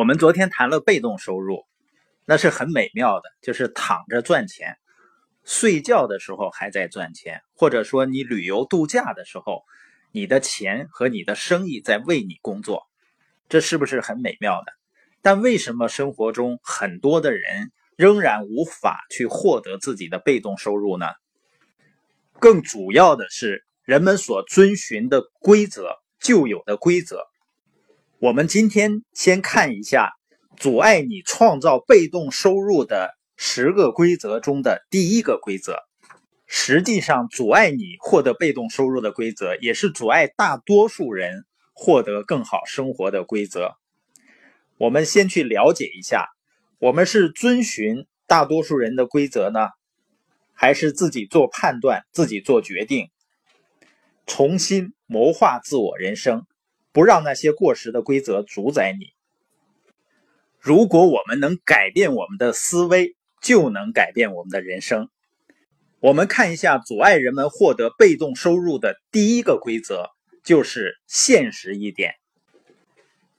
我们昨天谈了被动收入，那是很美妙的，就是躺着赚钱，睡觉的时候还在赚钱，或者说你旅游度假的时候，你的钱和你的生意在为你工作，这是不是很美妙的？但为什么生活中很多的人仍然无法去获得自己的被动收入呢？更主要的是，人们所遵循的规则，旧有的规则。我们今天先看一下阻碍你创造被动收入的十个规则中的第一个规则。实际上，阻碍你获得被动收入的规则，也是阻碍大多数人获得更好生活的规则。我们先去了解一下，我们是遵循大多数人的规则呢，还是自己做判断、自己做决定，重新谋划自我人生？不让那些过时的规则主宰你。如果我们能改变我们的思维，就能改变我们的人生。我们看一下阻碍人们获得被动收入的第一个规则，就是现实一点，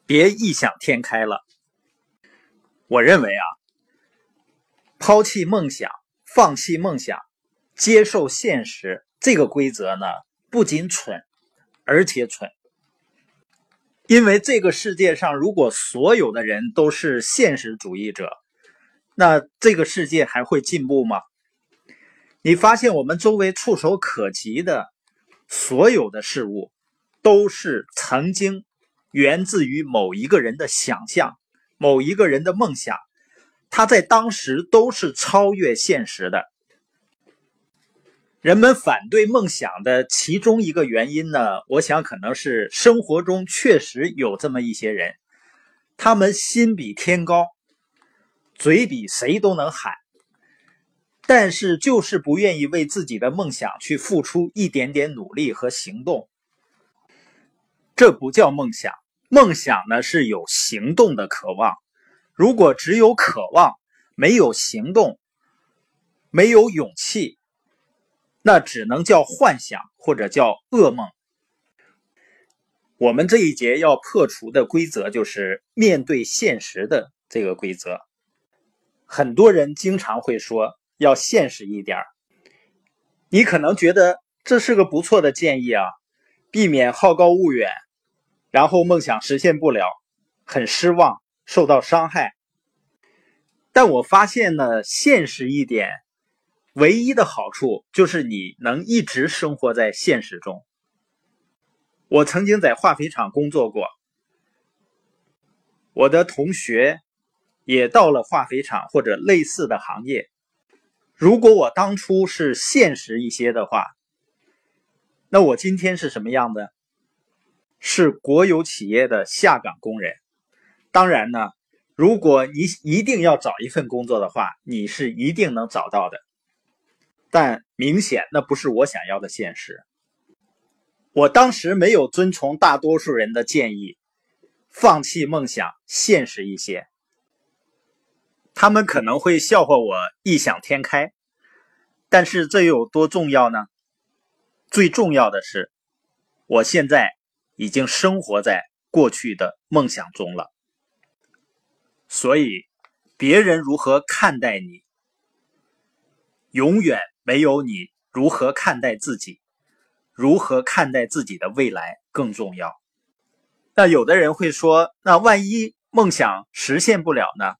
别异想天开了。我认为啊，抛弃梦想，放弃梦想，接受现实，这个规则呢，不仅蠢，而且蠢。因为这个世界上，如果所有的人都是现实主义者，那这个世界还会进步吗？你发现我们周围触手可及的所有的事物，都是曾经源自于某一个人的想象、某一个人的梦想，他在当时都是超越现实的。人们反对梦想的其中一个原因呢，我想可能是生活中确实有这么一些人，他们心比天高，嘴比谁都能喊，但是就是不愿意为自己的梦想去付出一点点努力和行动。这不叫梦想，梦想呢是有行动的渴望。如果只有渴望，没有行动，没有勇气。那只能叫幻想，或者叫噩梦。我们这一节要破除的规则就是面对现实的这个规则。很多人经常会说要现实一点你可能觉得这是个不错的建议啊，避免好高骛远，然后梦想实现不了，很失望，受到伤害。但我发现呢，现实一点。唯一的好处就是你能一直生活在现实中。我曾经在化肥厂工作过，我的同学也到了化肥厂或者类似的行业。如果我当初是现实一些的话，那我今天是什么样的？是国有企业的下岗工人。当然呢，如果你一定要找一份工作的话，你是一定能找到的。但明显那不是我想要的现实。我当时没有遵从大多数人的建议，放弃梦想，现实一些。他们可能会笑话我异想天开，但是这又有多重要呢？最重要的是，我现在已经生活在过去的梦想中了。所以，别人如何看待你，永远。没有你如何看待自己，如何看待自己的未来更重要。那有的人会说，那万一梦想实现不了呢？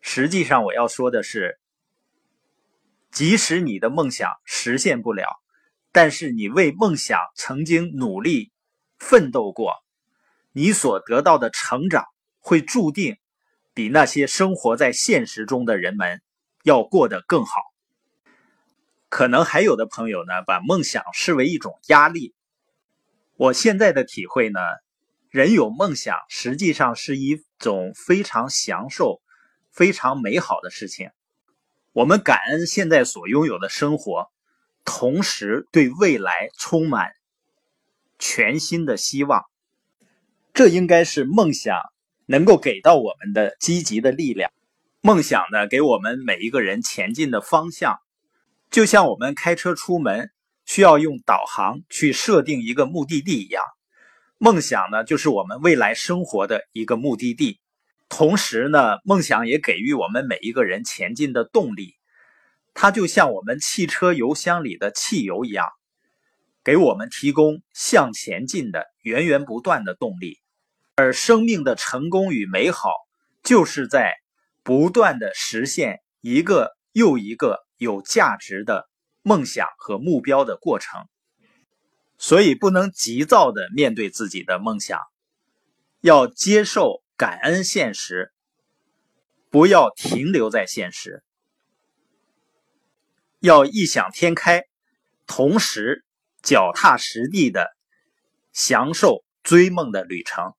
实际上，我要说的是，即使你的梦想实现不了，但是你为梦想曾经努力奋斗过，你所得到的成长会注定比那些生活在现实中的人们要过得更好。可能还有的朋友呢，把梦想视为一种压力。我现在的体会呢，人有梦想实际上是一种非常享受、非常美好的事情。我们感恩现在所拥有的生活，同时对未来充满全新的希望。这应该是梦想能够给到我们的积极的力量。梦想呢，给我们每一个人前进的方向。就像我们开车出门需要用导航去设定一个目的地一样，梦想呢，就是我们未来生活的一个目的地。同时呢，梦想也给予我们每一个人前进的动力。它就像我们汽车油箱里的汽油一样，给我们提供向前进的源源不断的动力。而生命的成功与美好，就是在不断的实现一个又一个有价值的梦想和目标的过程。所以，不能急躁的面对自己的梦想，要接受、感恩现实，不要停留在现实。要异想天开，同时脚踏实地的享受追梦的旅程。